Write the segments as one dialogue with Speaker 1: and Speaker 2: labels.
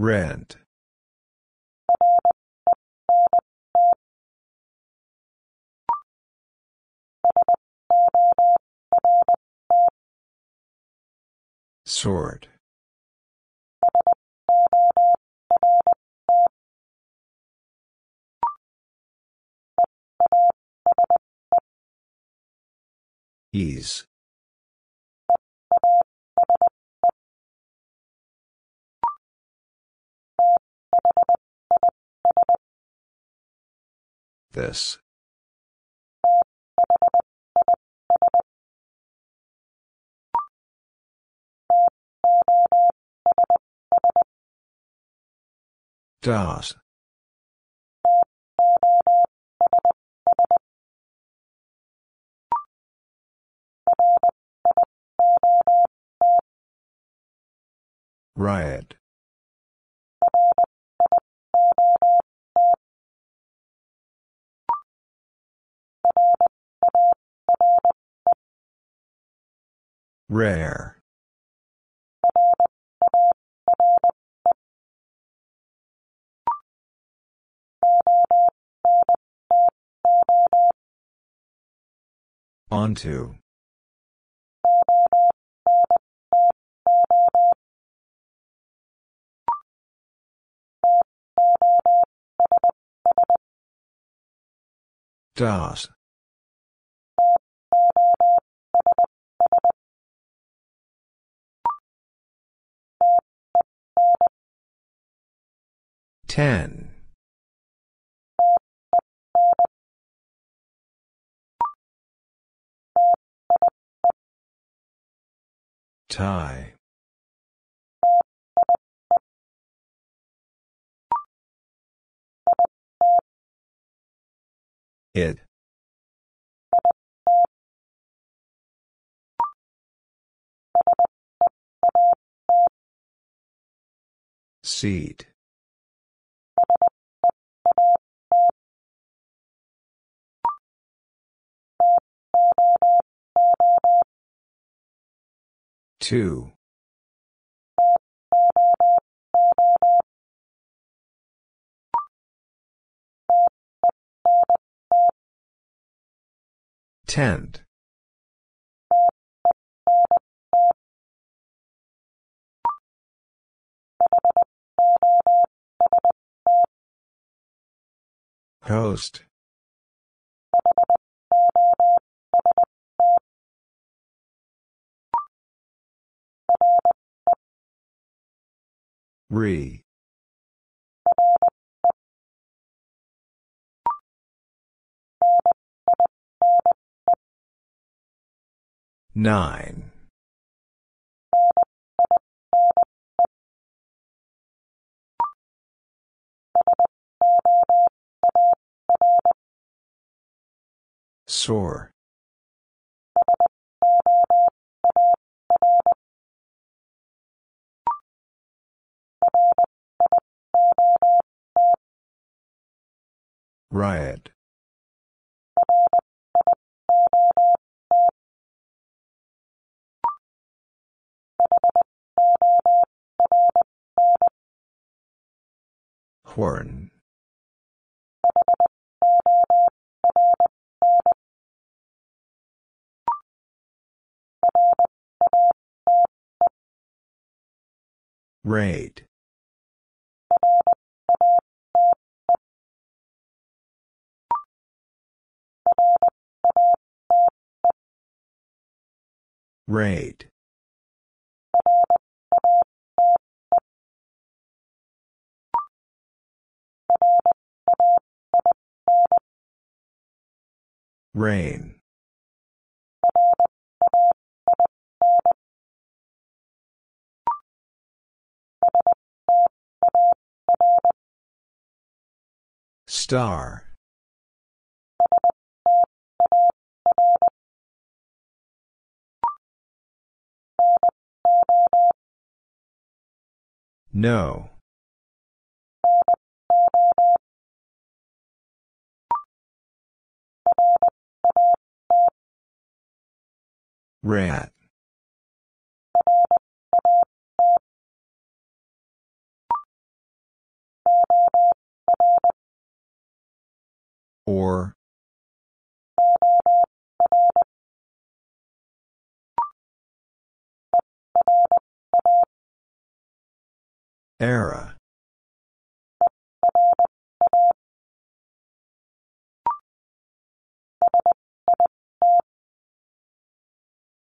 Speaker 1: Rent. Sort. Ease. This. Das. Riot. Rare. Onto. Das. Ten. Tie. It. Seat. Two. Tent. Host. Re. Nine. Sore. Riot. Horn. Rate. Rate. Rain. Star. No. Rat. Or. Era.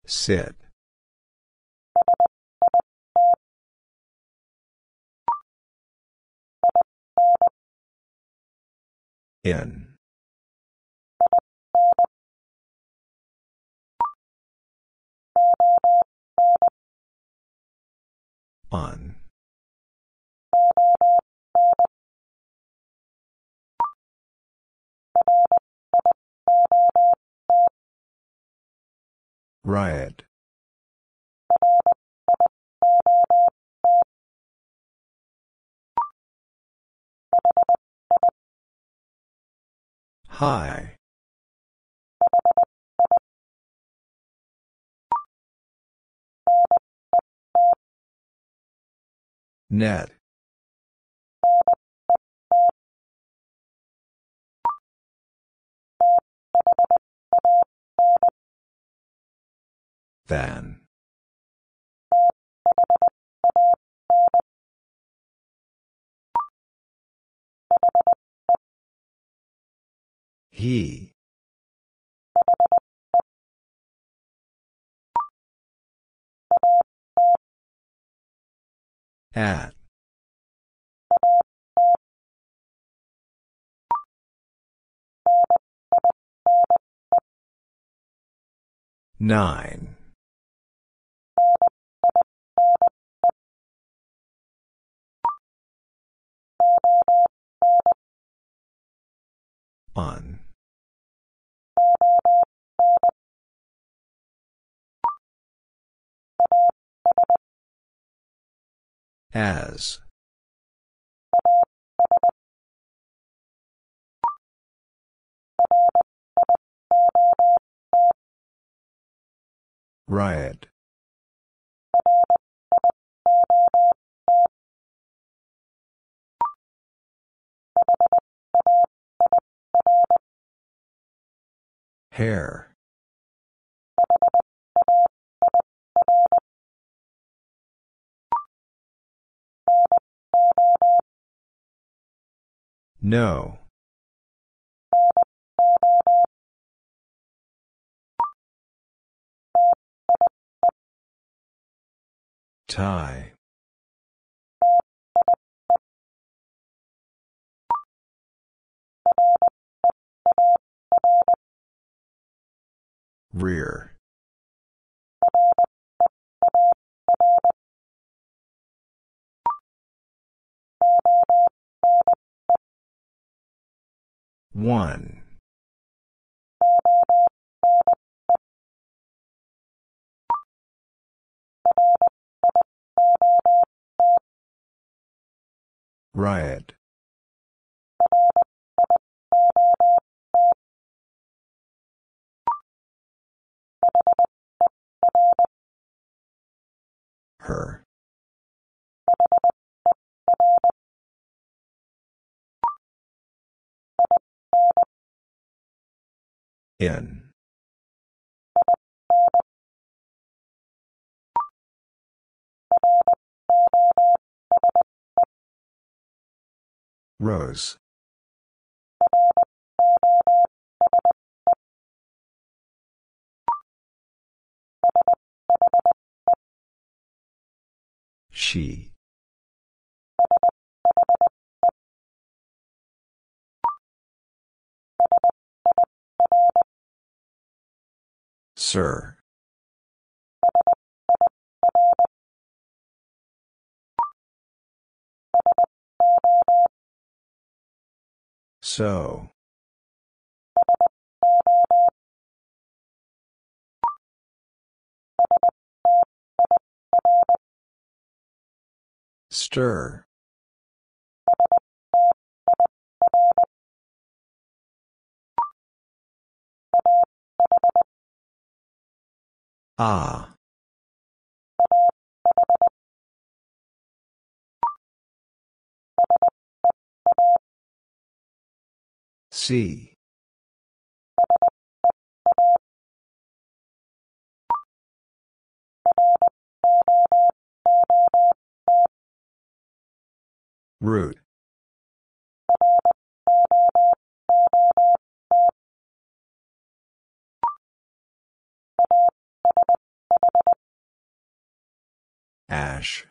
Speaker 1: Sit. In. On. Riot. High. Net. Than. He. At. Nine. On. As. Riot. Hair. No. Tie. Rear. One. Riot. Her. In. Rose. She. Sir. So. Stir. Ah. C. Root. Ash.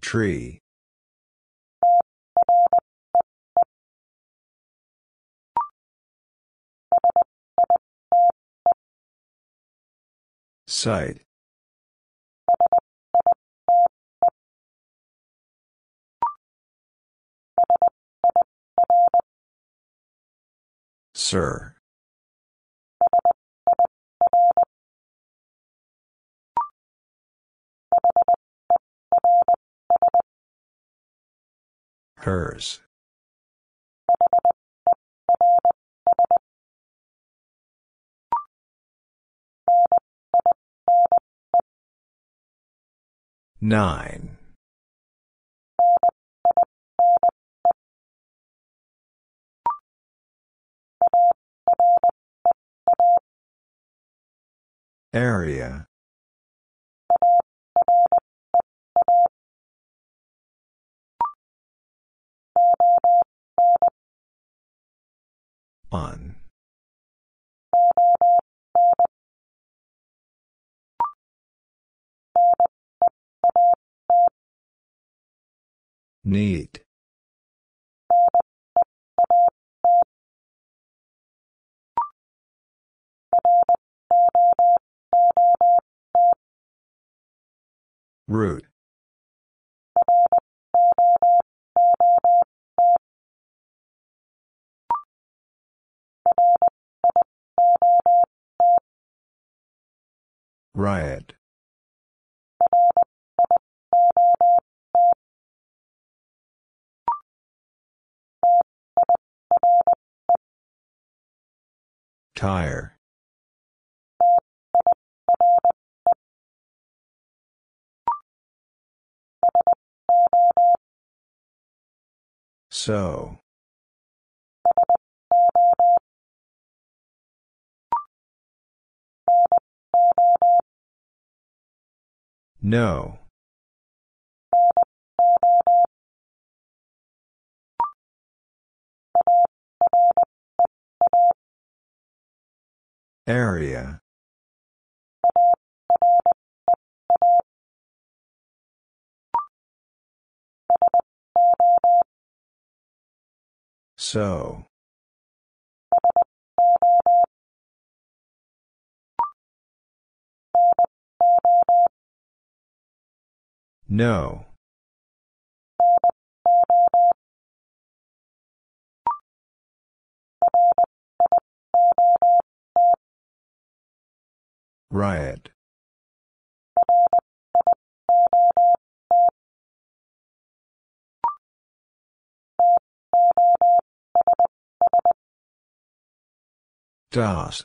Speaker 1: Tree. Site. Sir. Hers. Nine. Area. On. Need. Root. Riot. Tire. So. No. Area. So. No. Riot. Das.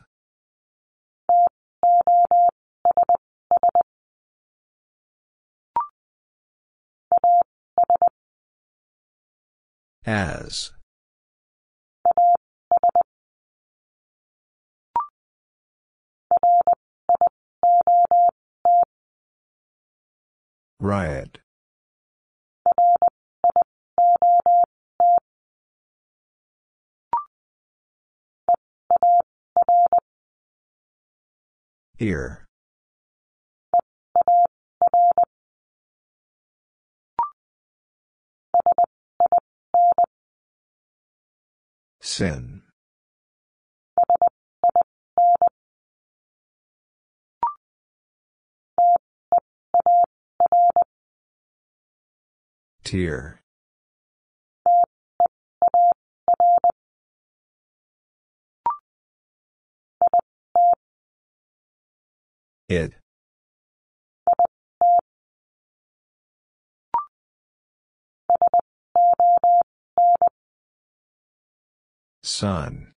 Speaker 1: As. Riot. Ear. Sin. Tier. It. Sun.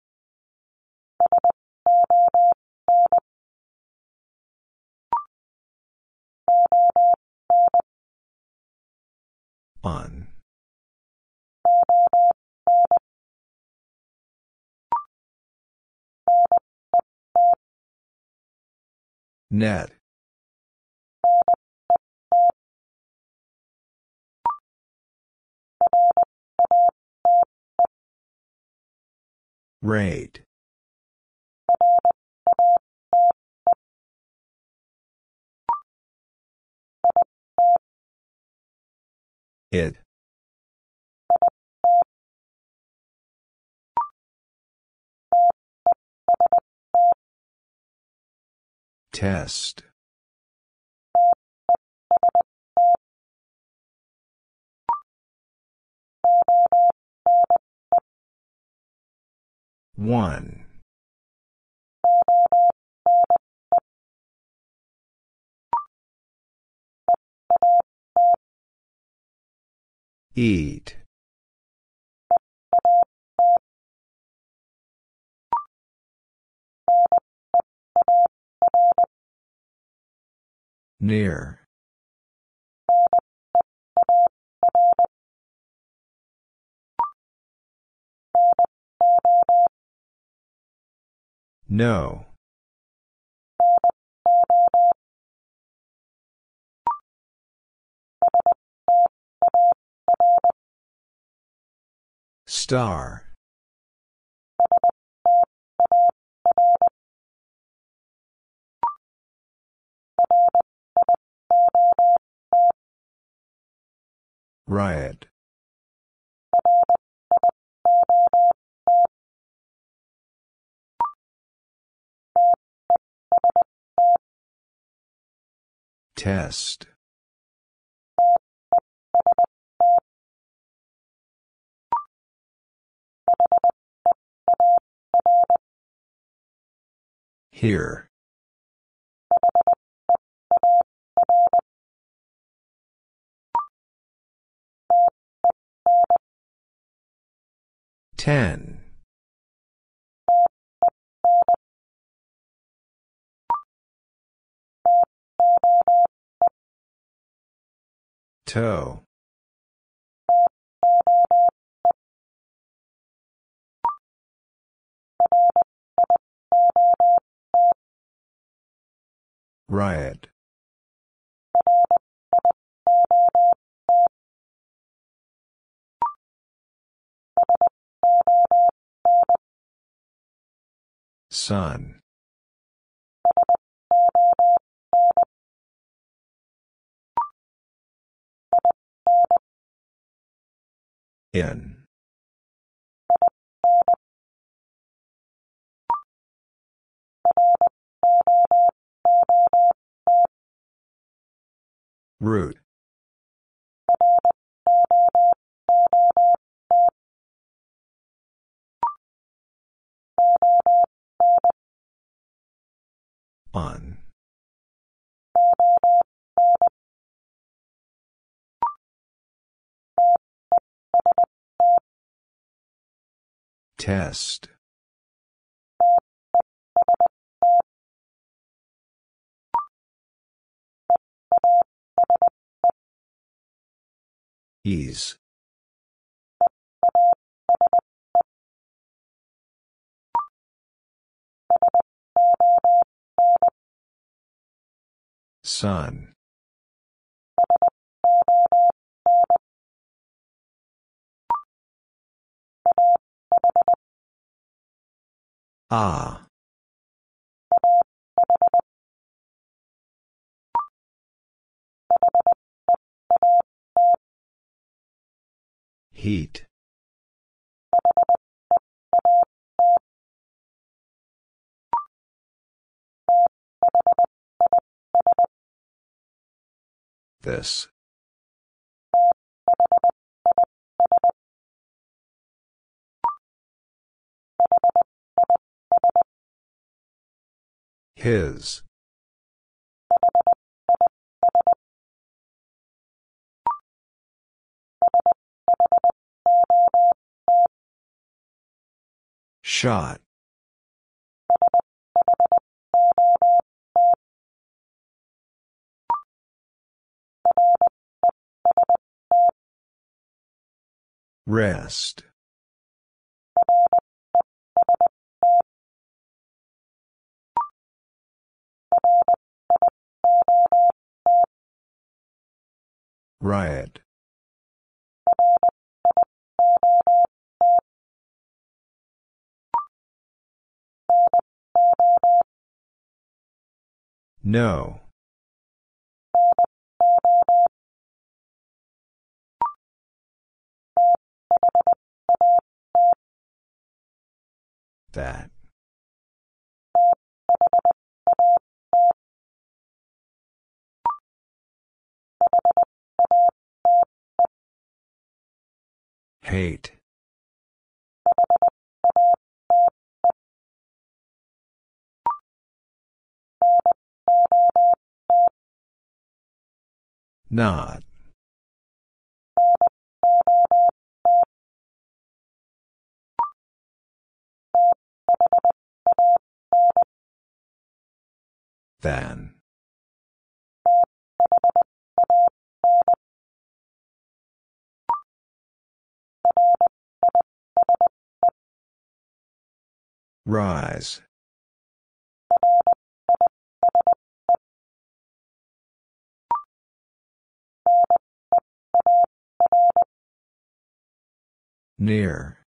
Speaker 1: On. Net. Rate. It. Test. One. Eat. Near. No. Star. Riot. Test. Here. Ten. Toe. Riot. Sun. In. Root. On. Test. Ease. Sun. Ah. Heat. This. His. Shot. Rest. Riot. No. That. Hate. Not. Than. Rise. Near.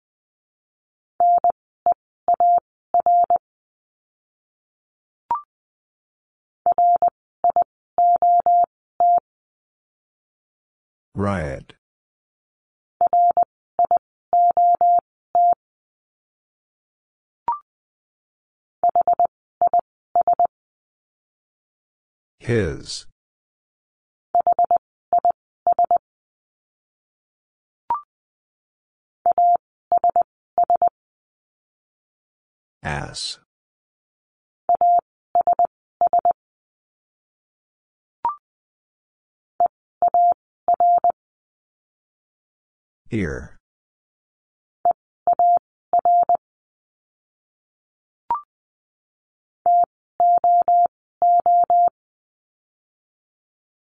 Speaker 1: Riot. His. As. Ear.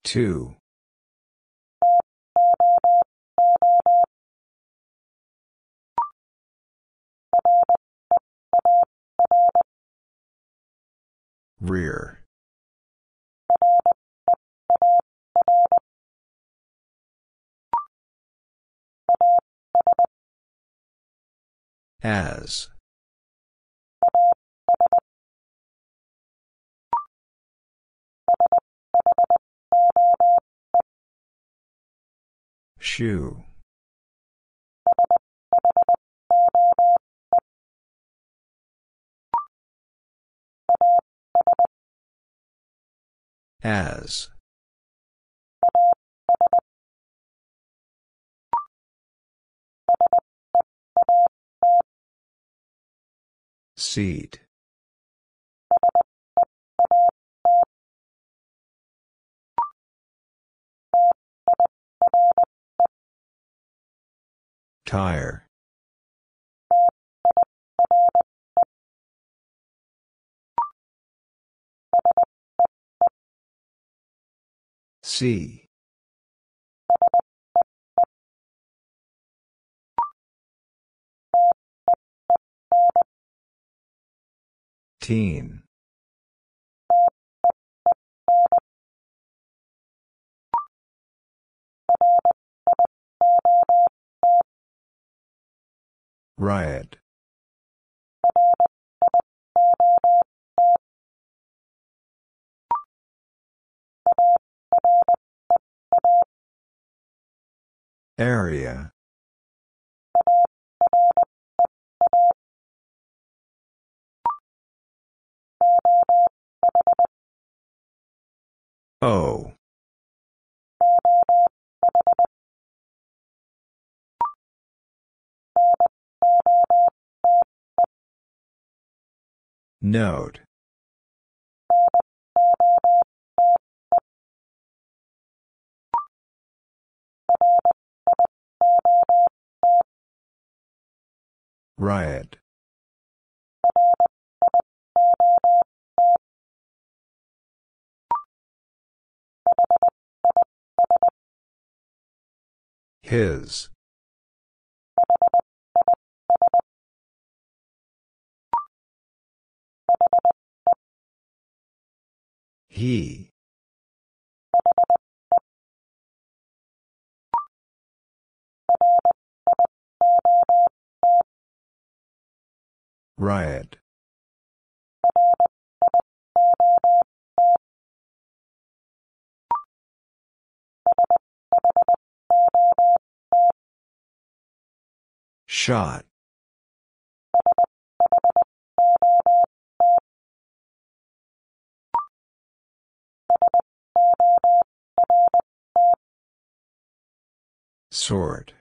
Speaker 1: Two. Rear. As. Shoe. As. Seat. Tire. See. Teen. Riot. Area. O. Note. Riot. His. He. Riot. Shot. Sort.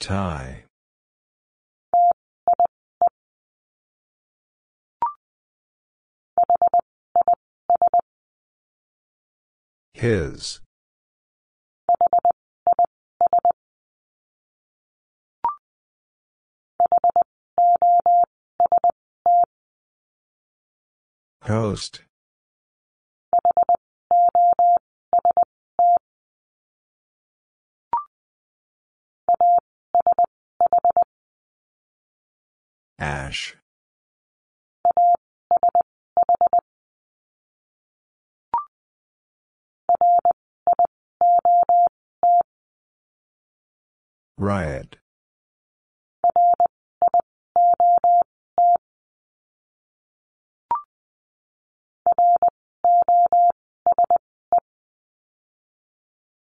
Speaker 1: Tie. His. Host. Ash. Riot.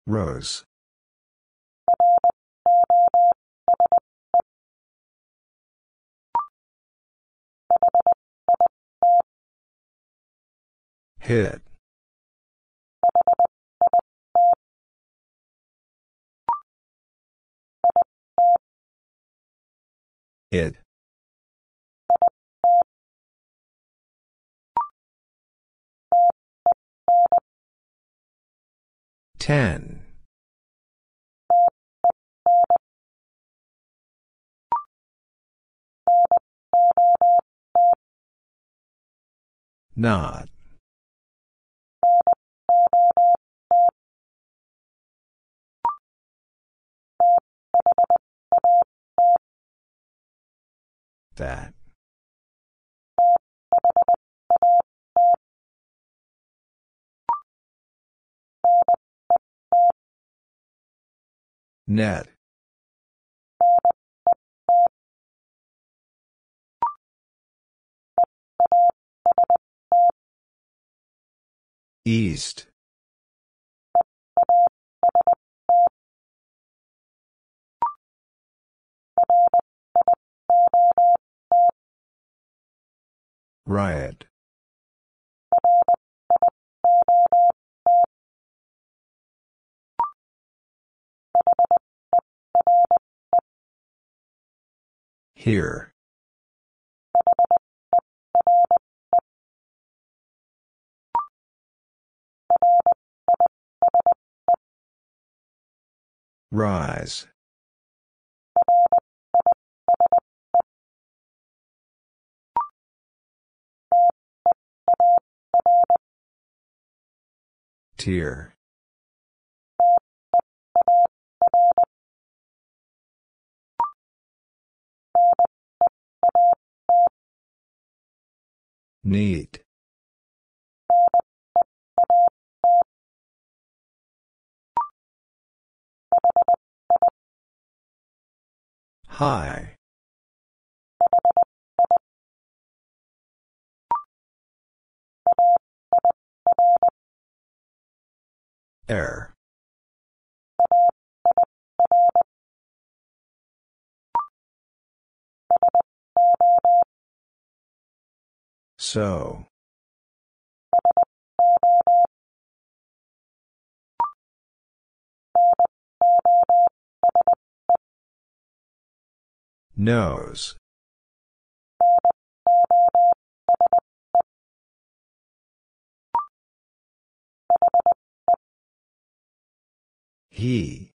Speaker 1: Rose. Hit. It. Ten. Not. That. Net. East. Riot. Here. Rise. Tier. Neat. High. Air. So. Nose. He.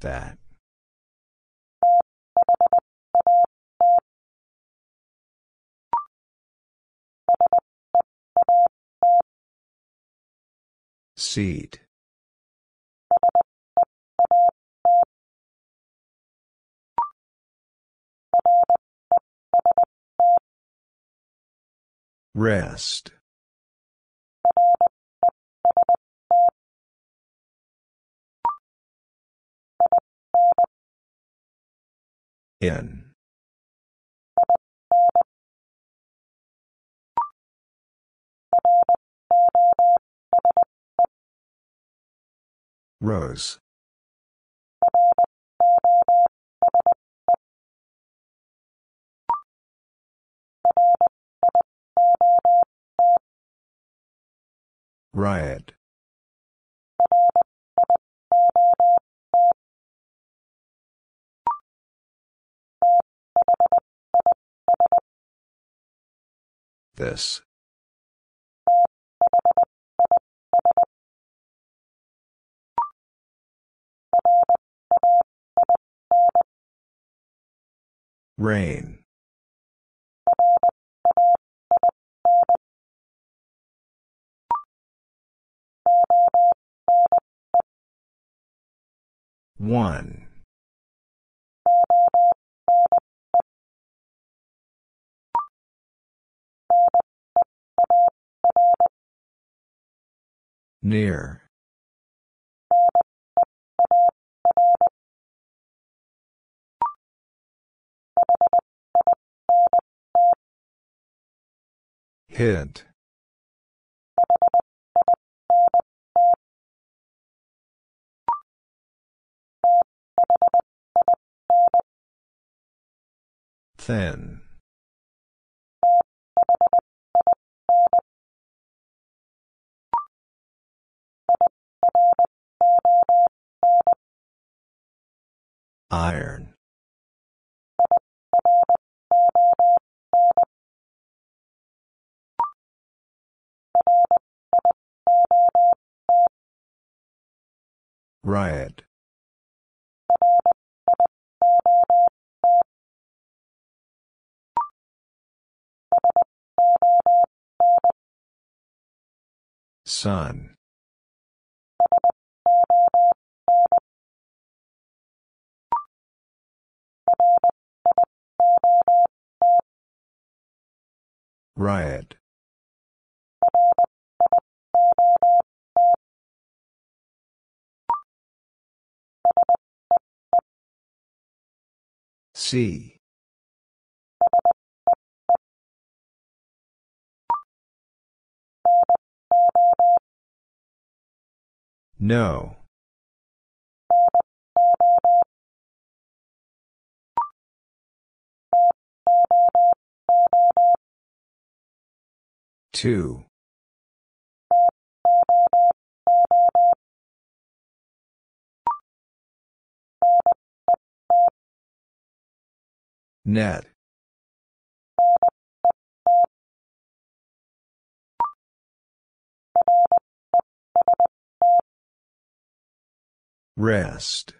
Speaker 1: That. Seat. Rest. In. Rose. Riot. This. Rain. One. Near. Hint. Thin. Iron. Riot. Sun. Riot. See. No. Two. Net. Rest.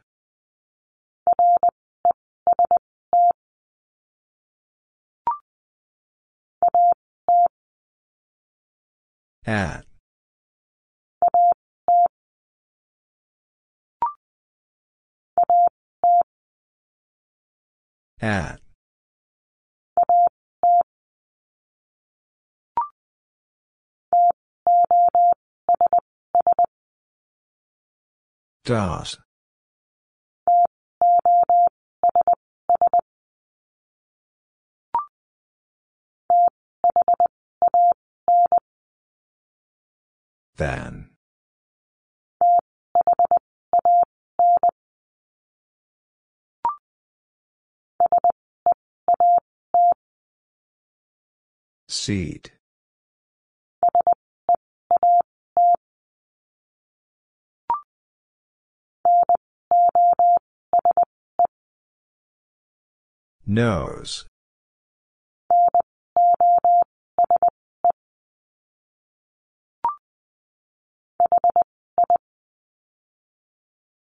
Speaker 1: At. At. Das. Than. Seat. Nose.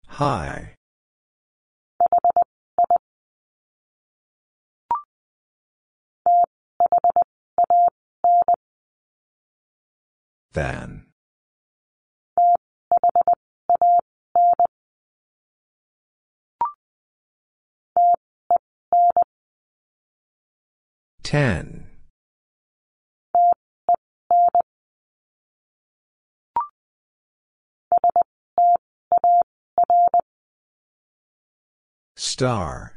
Speaker 1: High. Than. Ten. Star.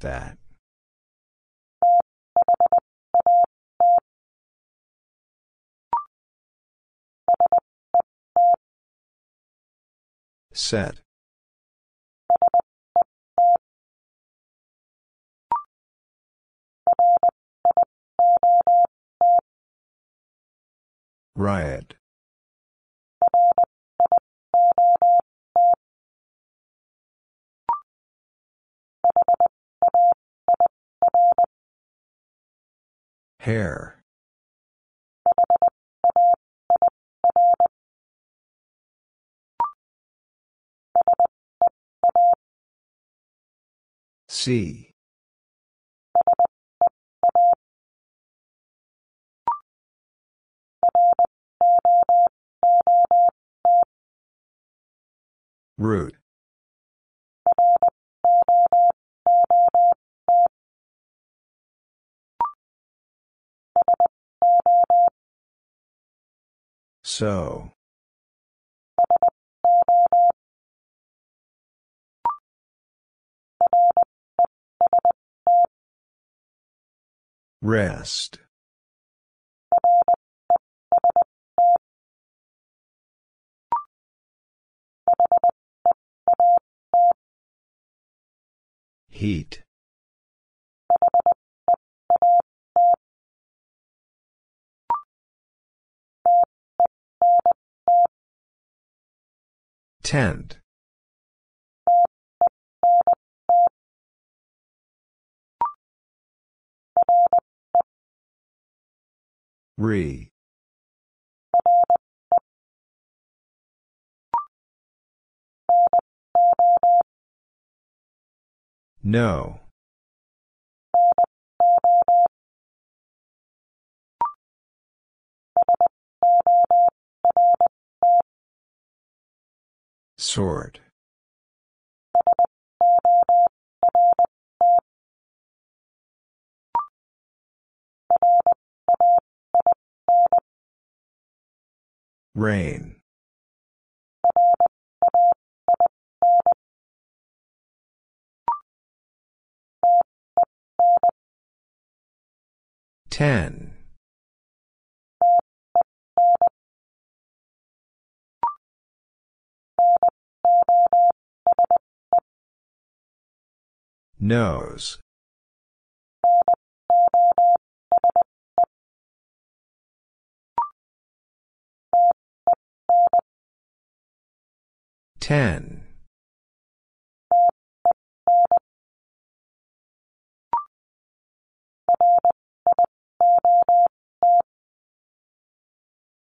Speaker 1: That. Set. Riot. Hair. See. Root. So. Rest. Heat. Tent. Re. No. Sort. Rain. Ten. Nose. Ten.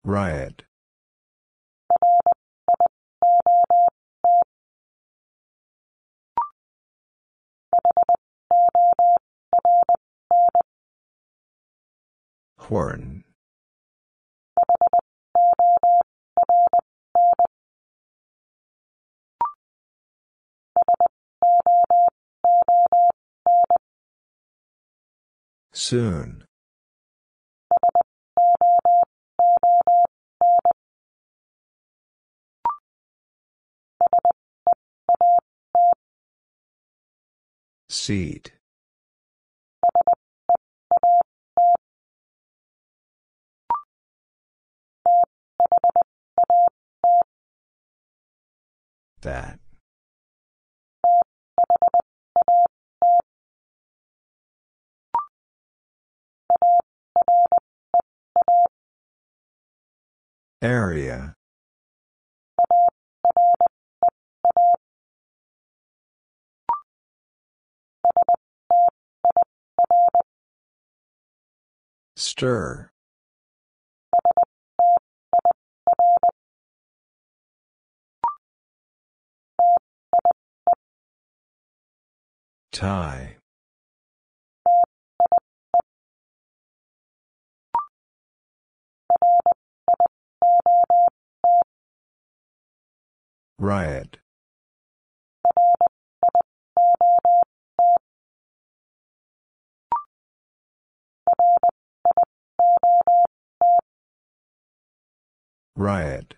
Speaker 1: Riot. Horn. Soon. Seat. That. Area. Stir. Tie. Riot. Riot.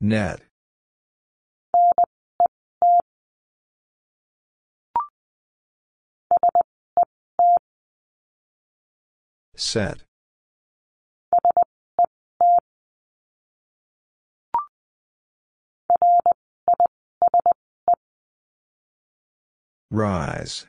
Speaker 1: Net. Set. Rise.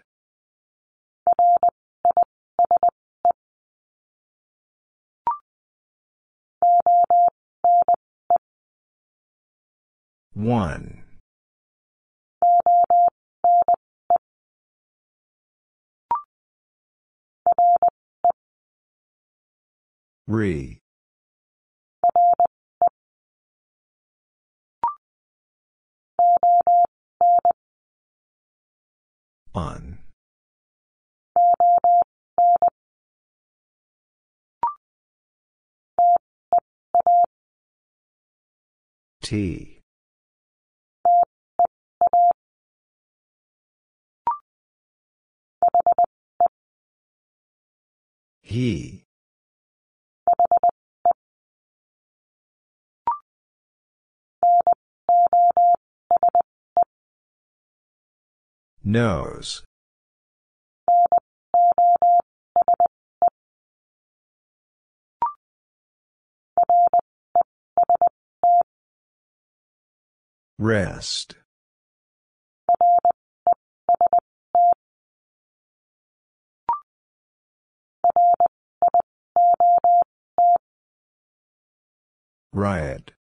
Speaker 1: One. Re. On. T. He. Nose. Rest. Riot.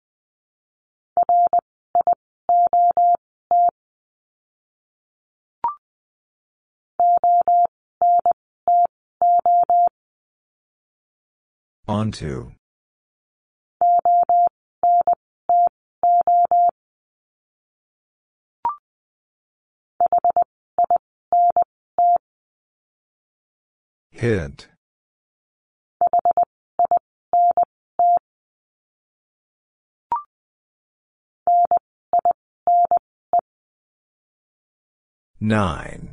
Speaker 1: Onto. Hit. Nine.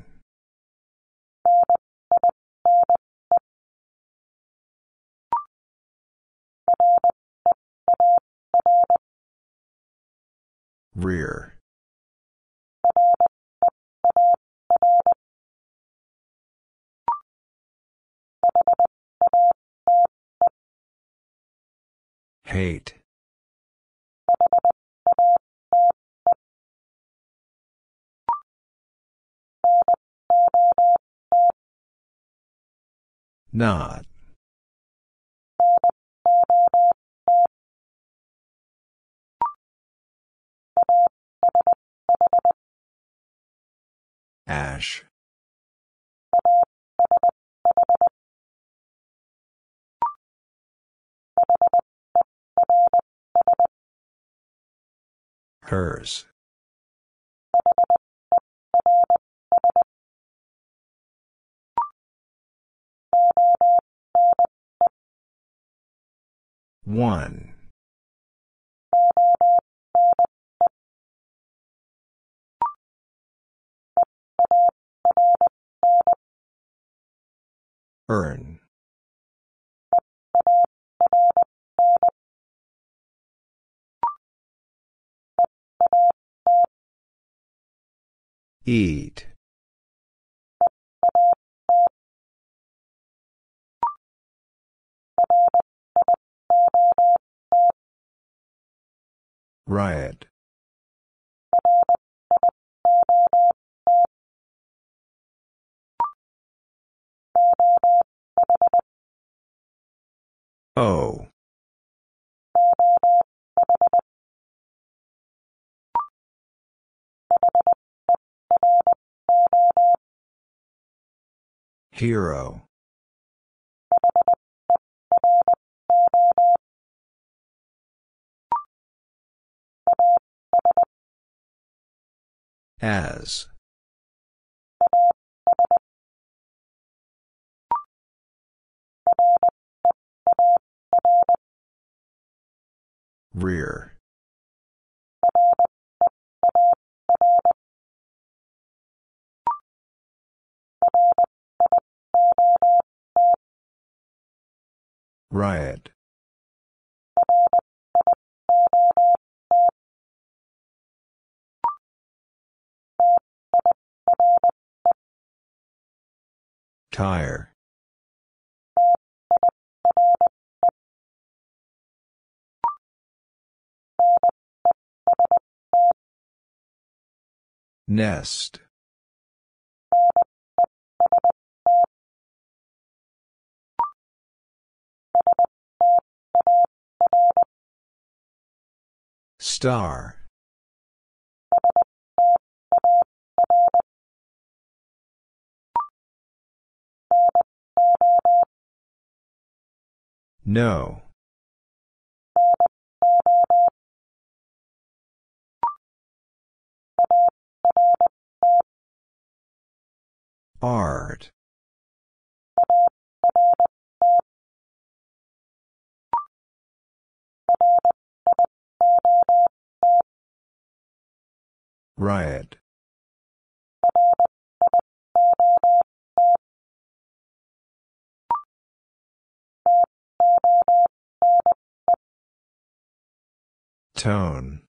Speaker 1: Rear. Hate. Not. Ash. Hers. One. Earn. Eat. Riot. O. Hero. As. Rear. Riot. Tire. Nest. Star. No. Art. Riot. Tone.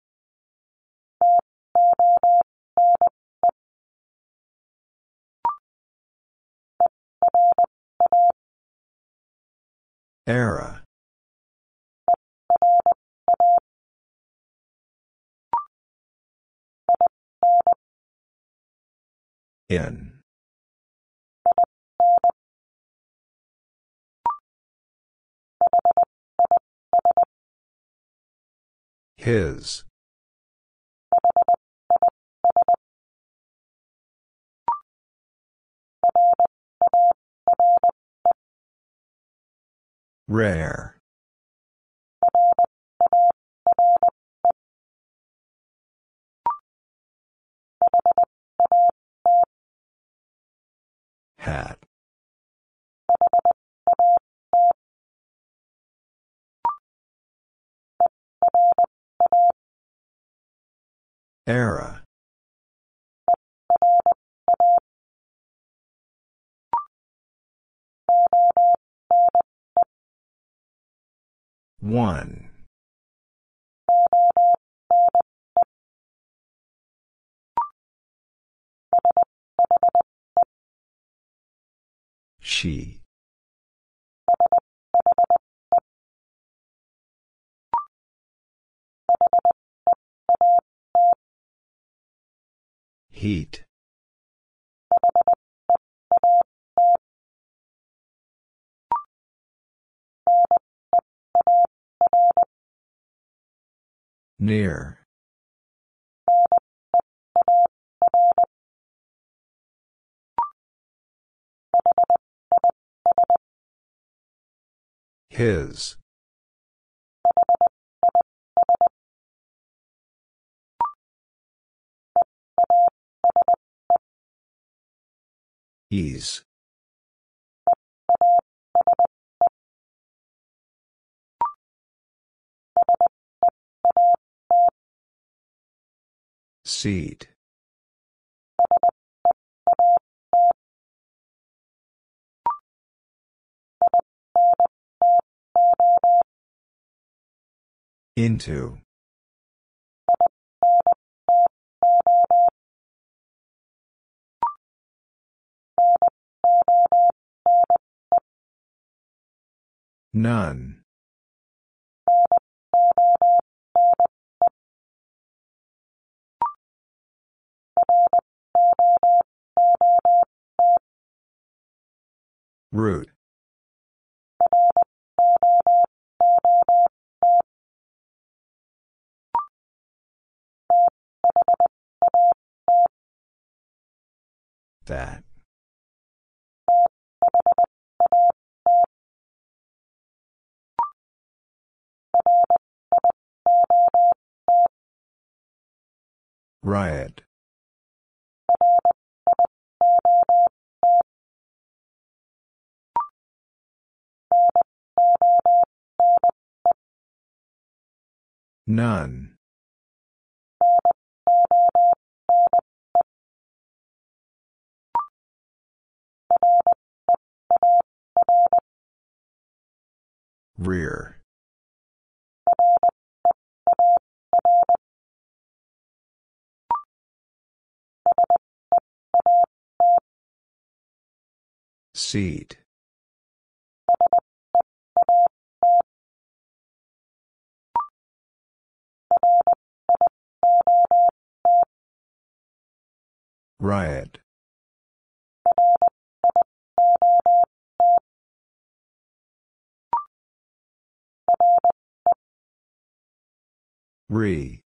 Speaker 1: Era. In. His. Rare. Hat. Era. One. She. Heat. Near. His. Ease. Seat. Into. None. Root. That. Riot. None. Rear. Seat. Riot. Re.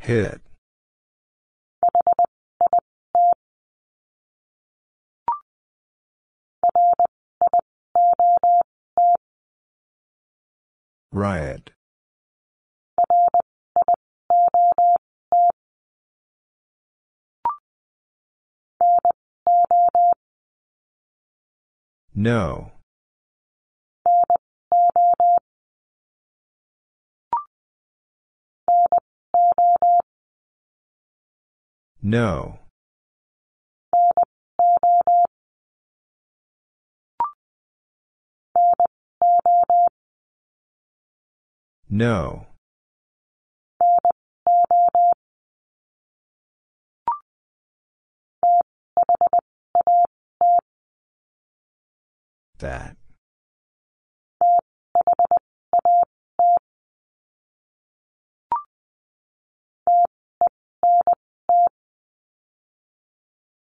Speaker 1: Hit. Riot. No. No. No. That.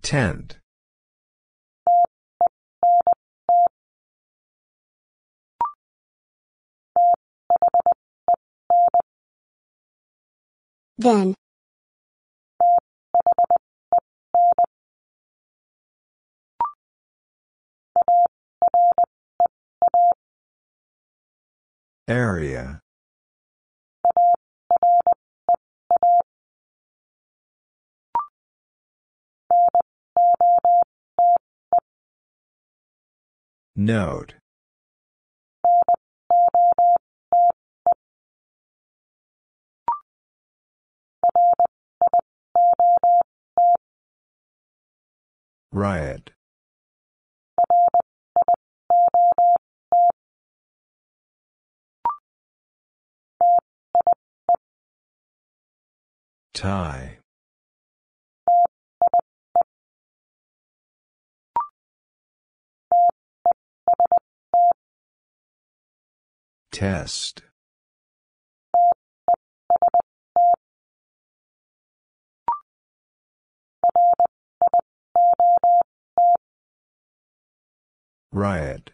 Speaker 1: Tent.
Speaker 2: Then.
Speaker 1: Area. Note. Riot. Tie. Test. Riot.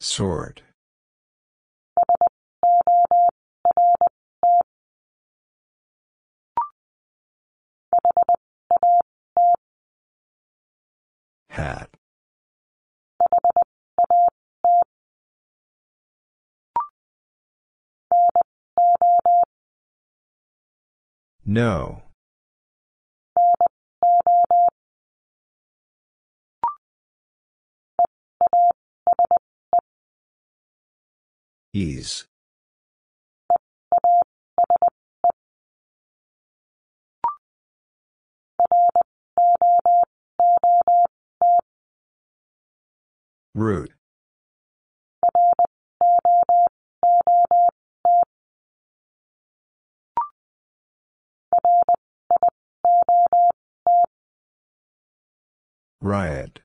Speaker 1: Sort. Hat. No. Ease. Root. Riot.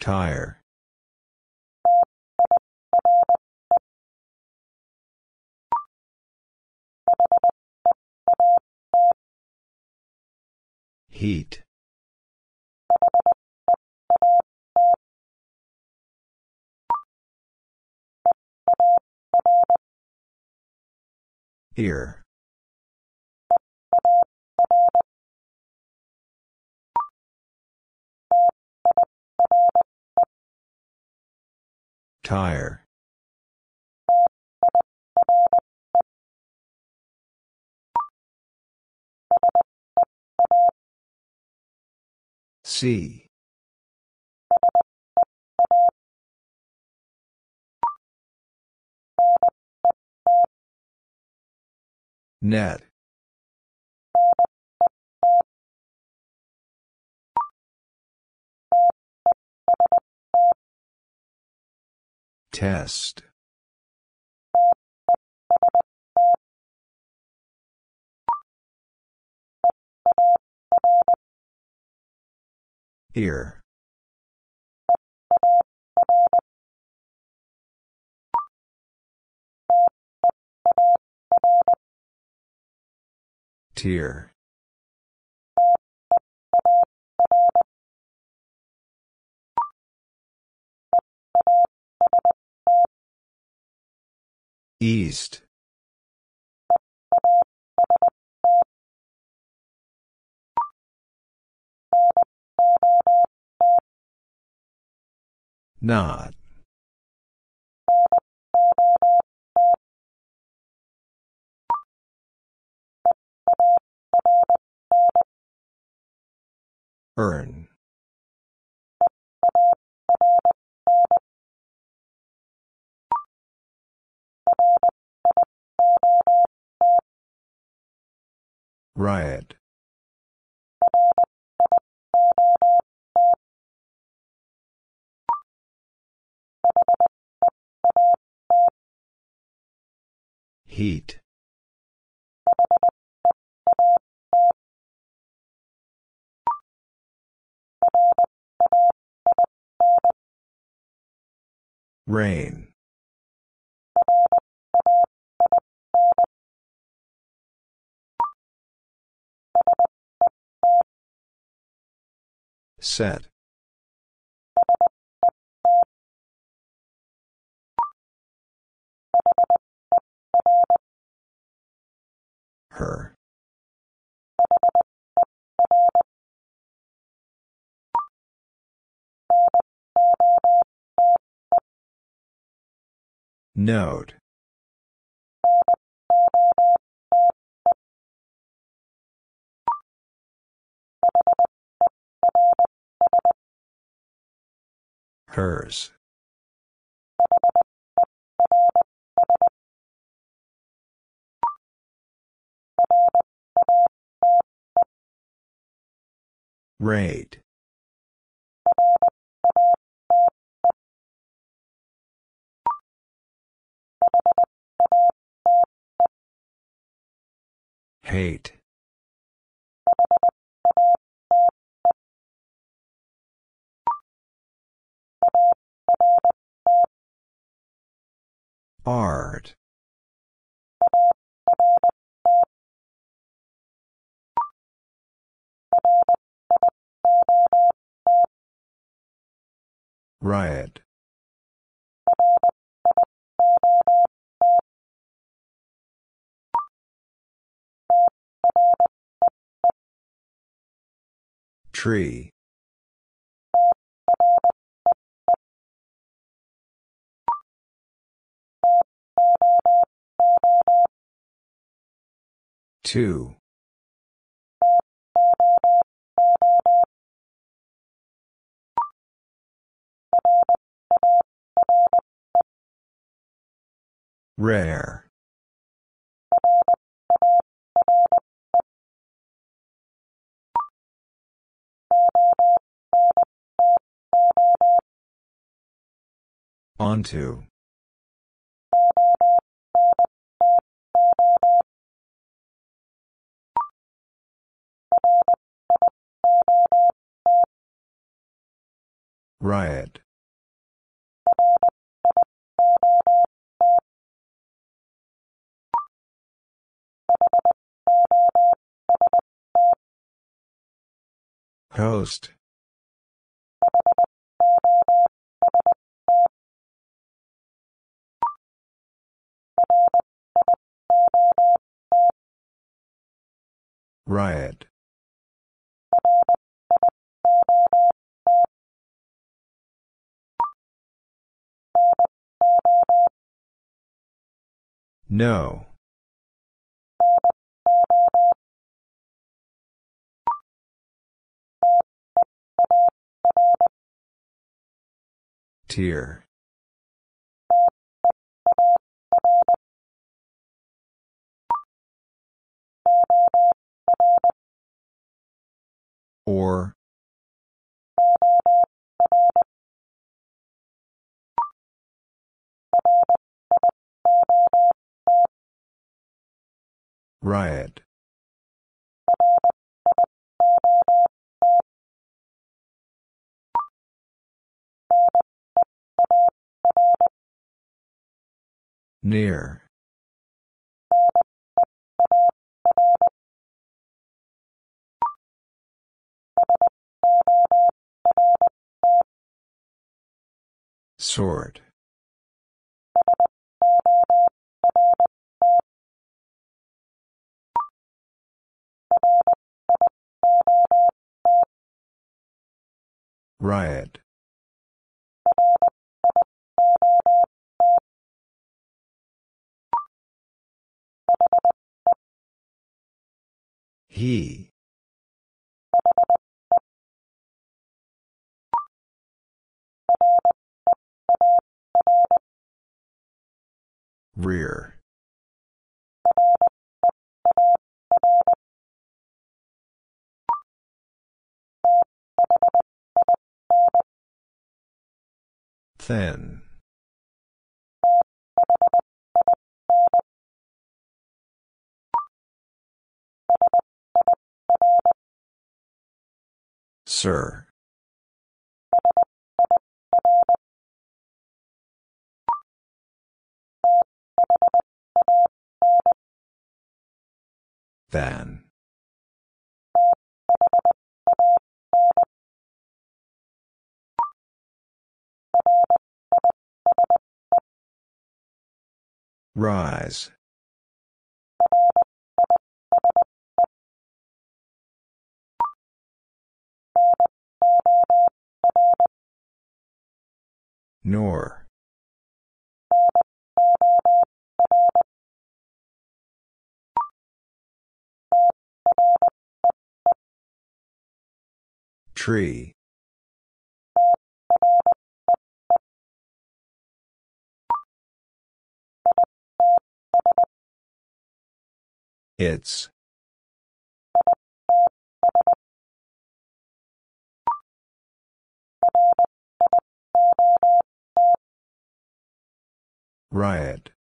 Speaker 1: Tire. Heat. Ear. Tire. See. Net. Test. Ear. Tier. East. Not. Earn. Riot. Heat. Rain. Set. Her. Note. Hers. Rate. Hate. Art. Riot. Tree. Two. Rare. Onto. Riot. Host. Riot. No. Tear. Or. Riot. Near. Sort. Riot. He. Rear. Thin. Sir. Than. Rise. Nor. Tree. It's. Riot.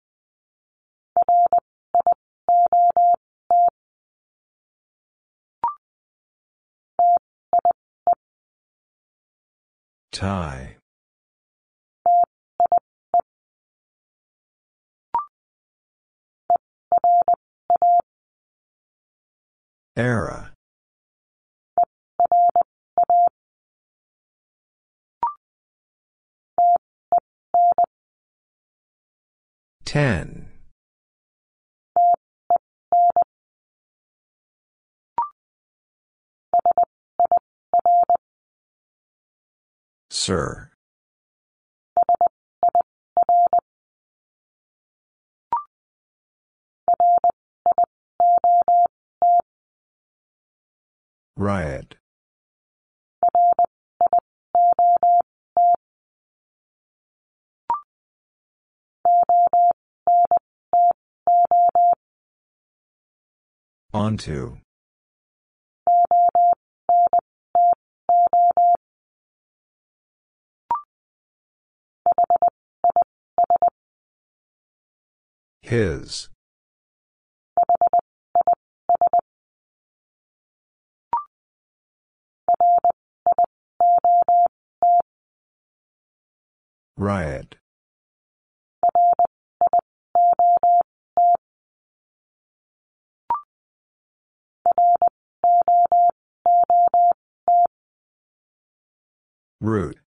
Speaker 1: Tie. Era. Ten. Sir. Riot. Onto. His. Riot. Root.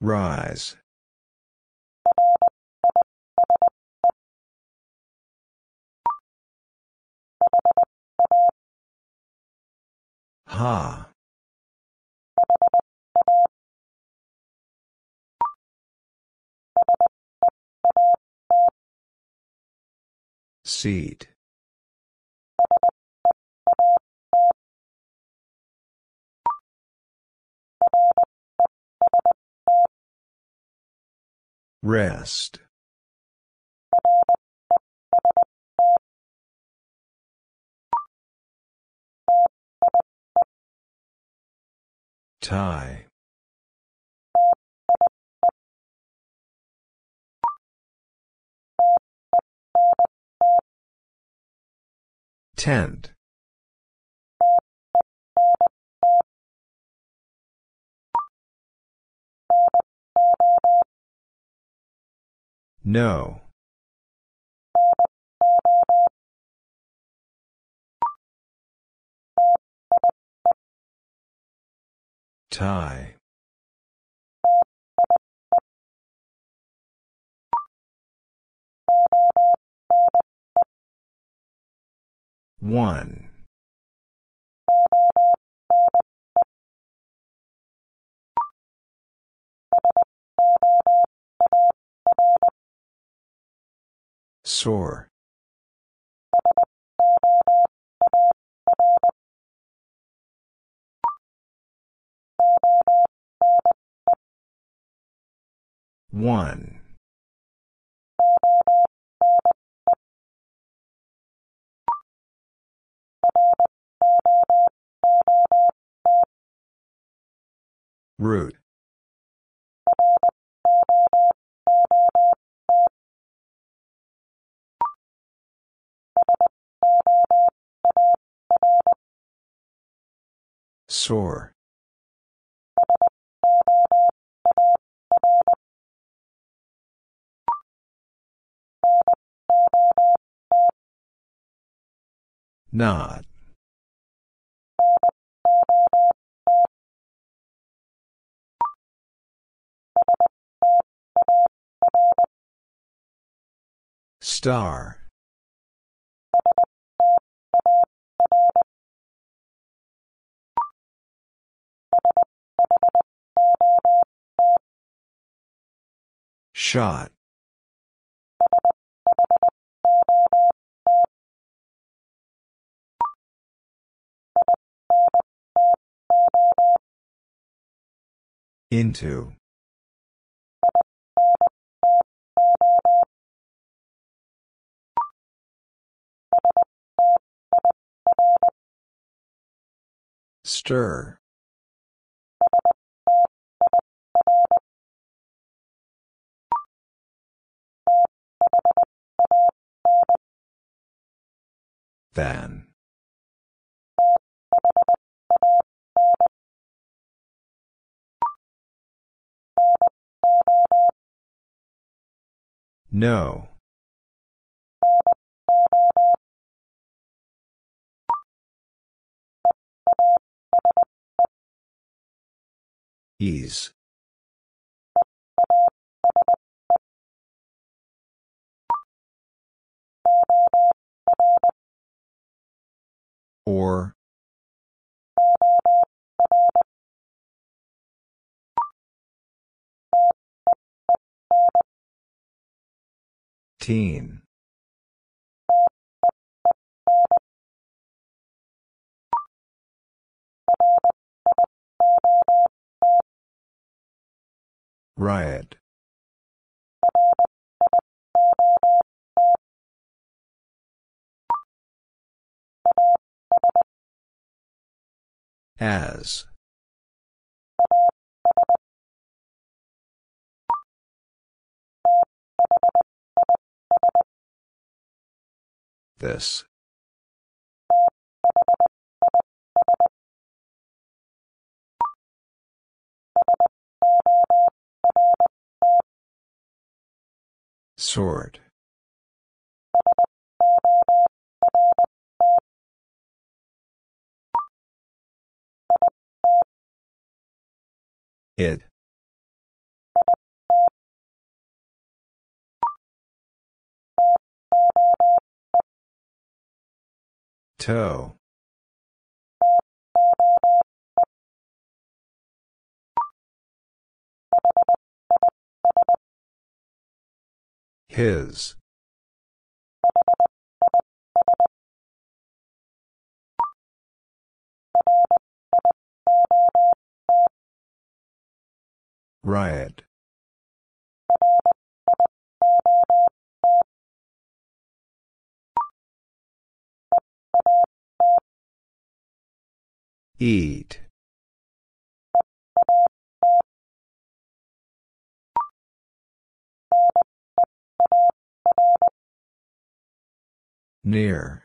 Speaker 1: Rise. Ha. Seat. Rest. Tie. Tent. No. Tie. One. Sore. One. Root. Sore. Not. Star. Shot. Into. Stir. Than. No. Ease. Or. Teen. Riot. As. This. Sort. It. Toe. His. Riot. Eat. Near.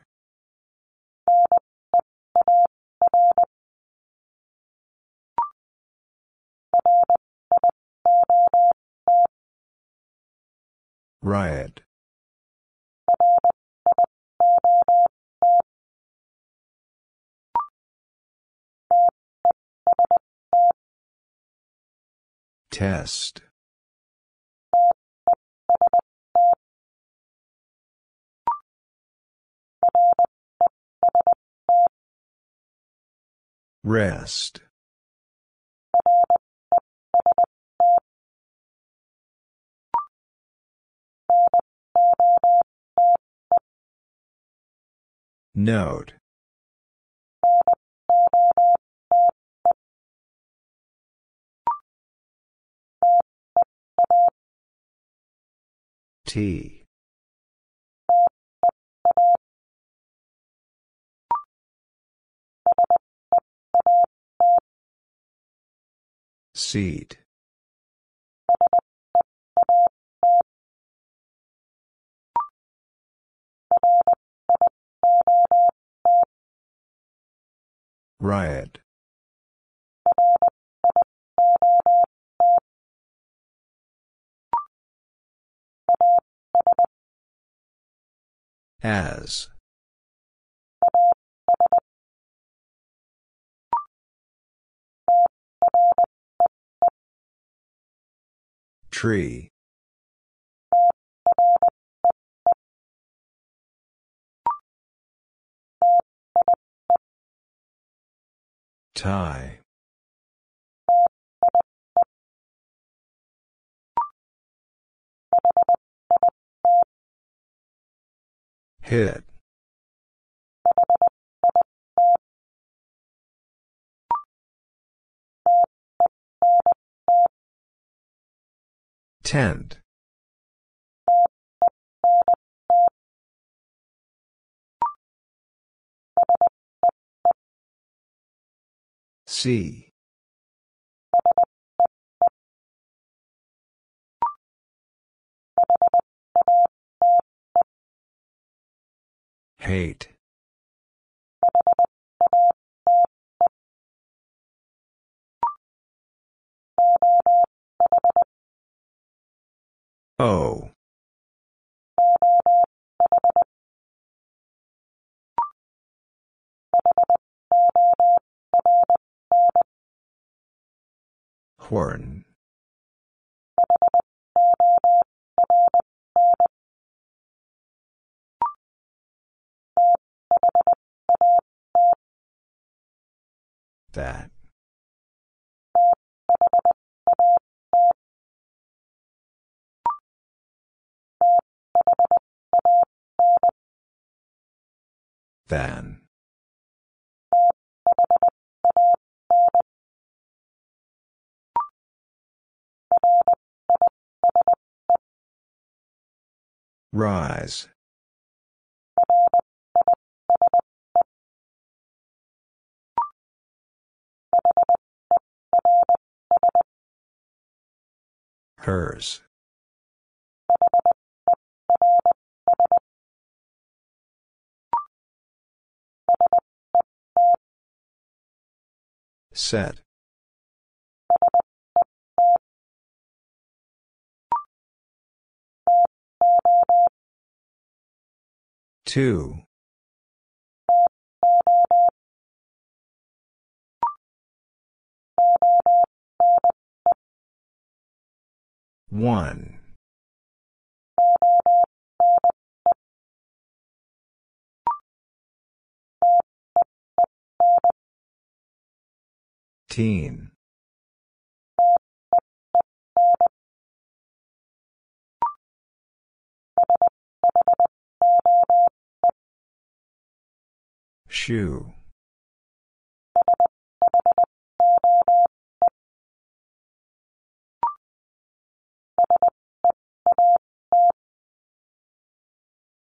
Speaker 1: Riot. Test. Rest. Note. T. Seat. Riot. As. Tree. Tie. Hit. Tent. See. Hate. O. Horn. That. Than. Rise. Hers. Set. Two. One. Teen. Shoe.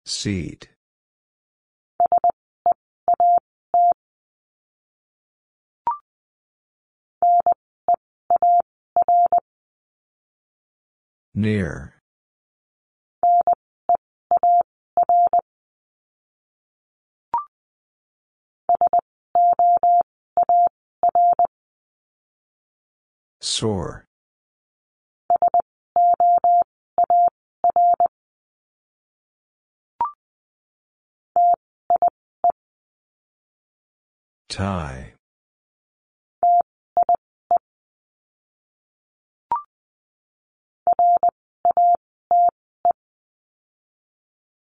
Speaker 1: Seat. Near. Sore. Tie.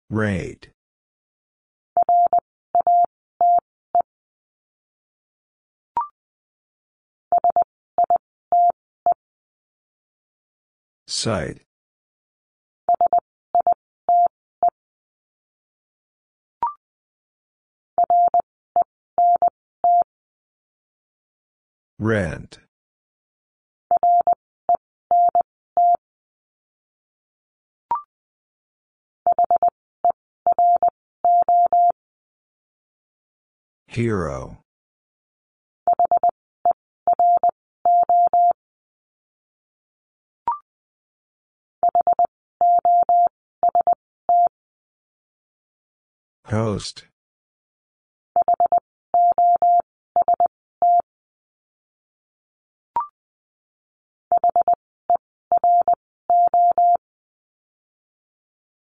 Speaker 1: Rate. Site. Rent. Hero. Host.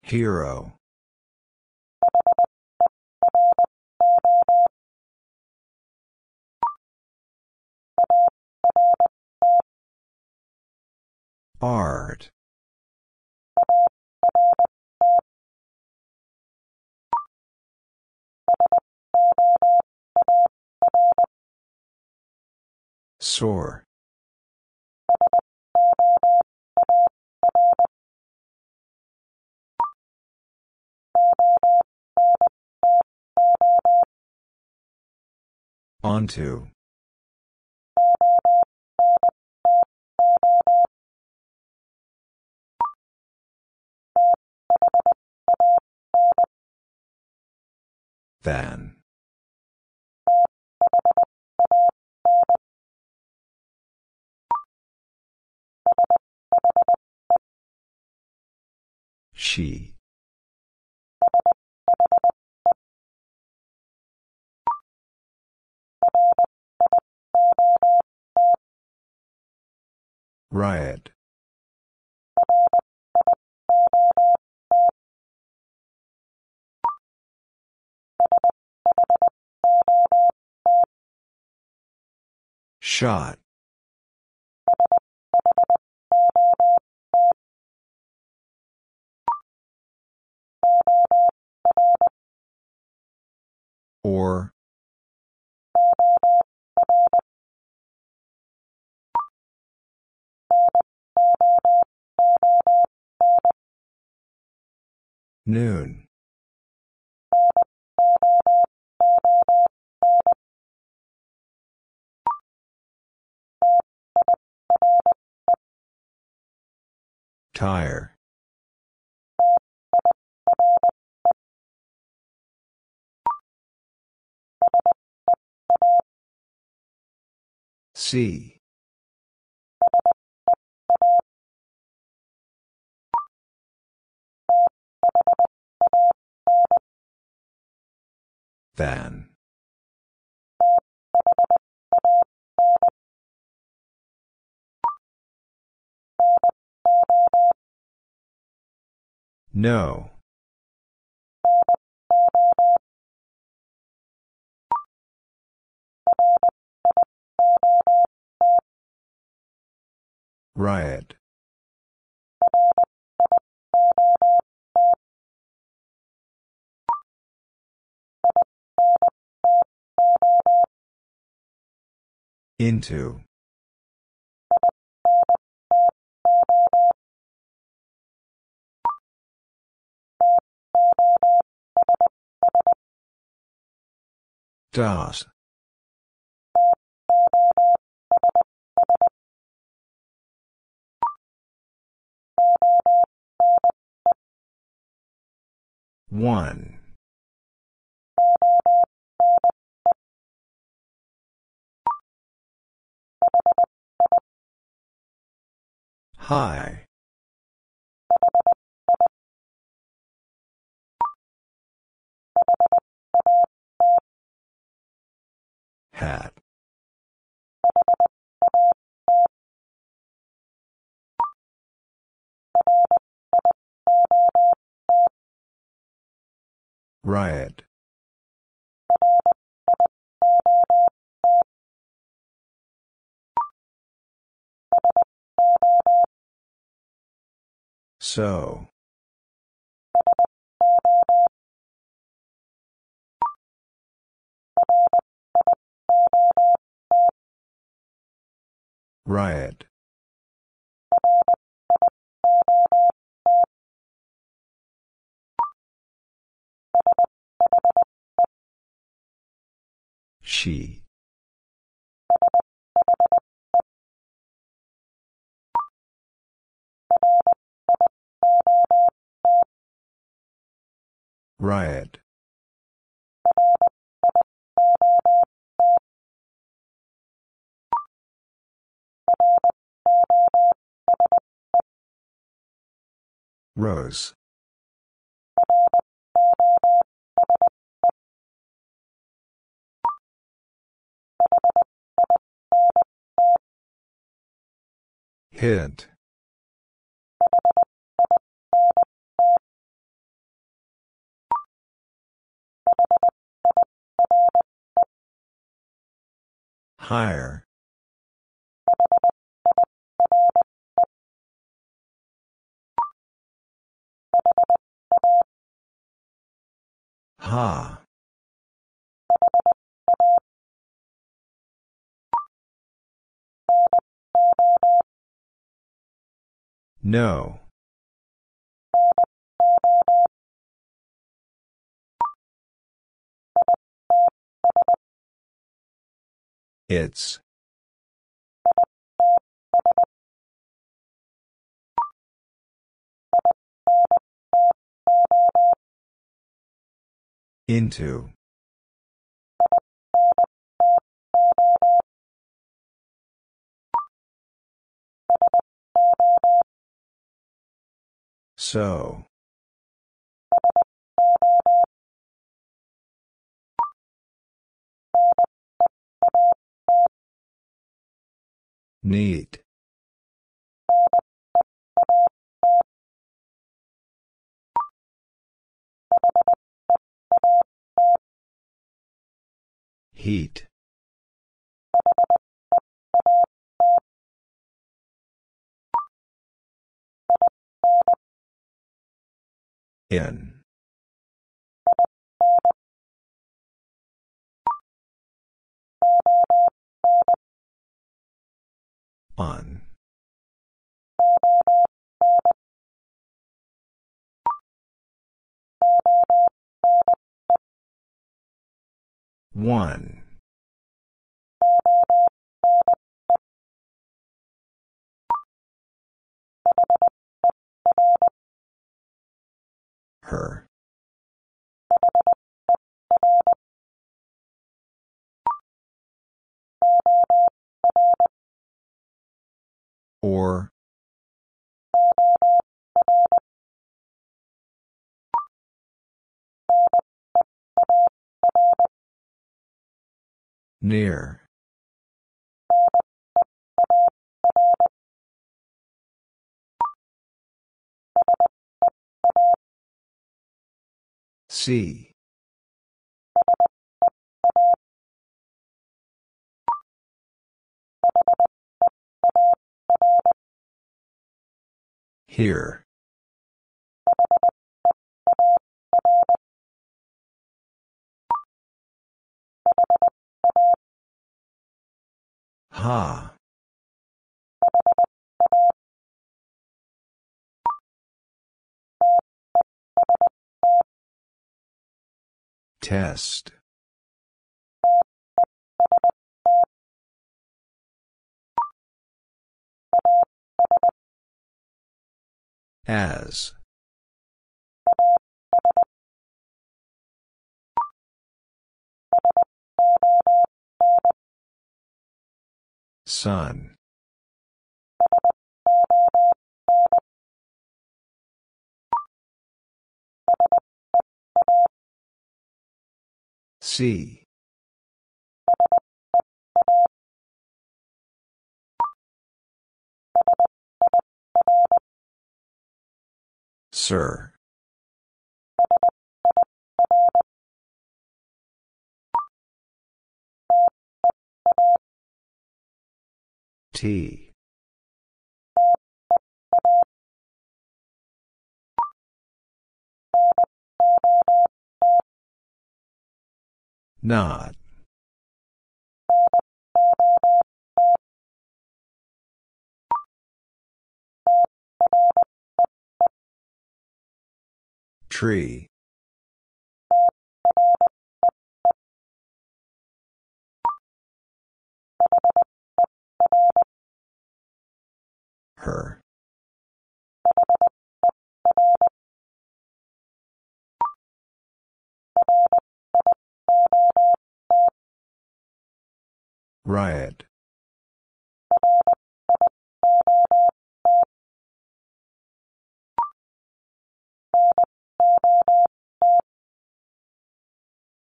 Speaker 1: Hero. Art. Sore. Onto. Than. She. Riot. Shot. Or. Noon. Tire. See. Than. No. Riot. Into. Das. One. High. Hat. Riot. So. Riot. She. Riot. Rose. Hint. Higher. Ha. No. It's. Into. So. Neat. Heat. In. On. One. Her. Or. Near. See. Here. Ha. Test. As. Sun. See. Sir. T. Not. Tree. Her. Riot.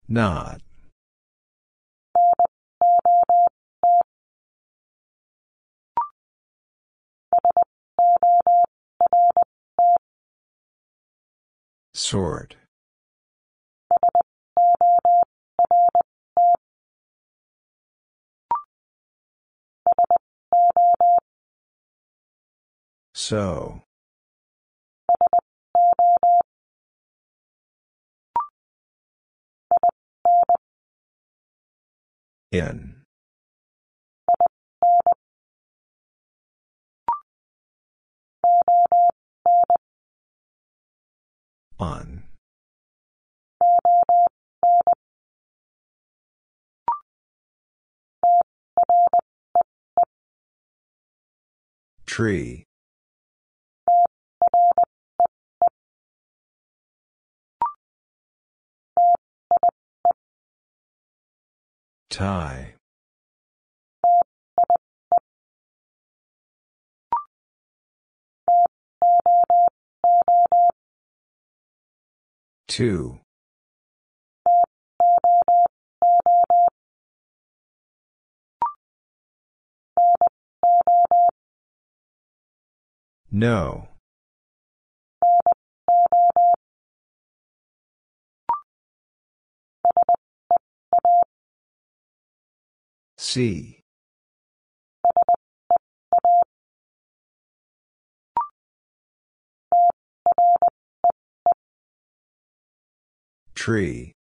Speaker 1: Not. Sort. So. In. On. Tree. Tie. Two. No. C. Tree.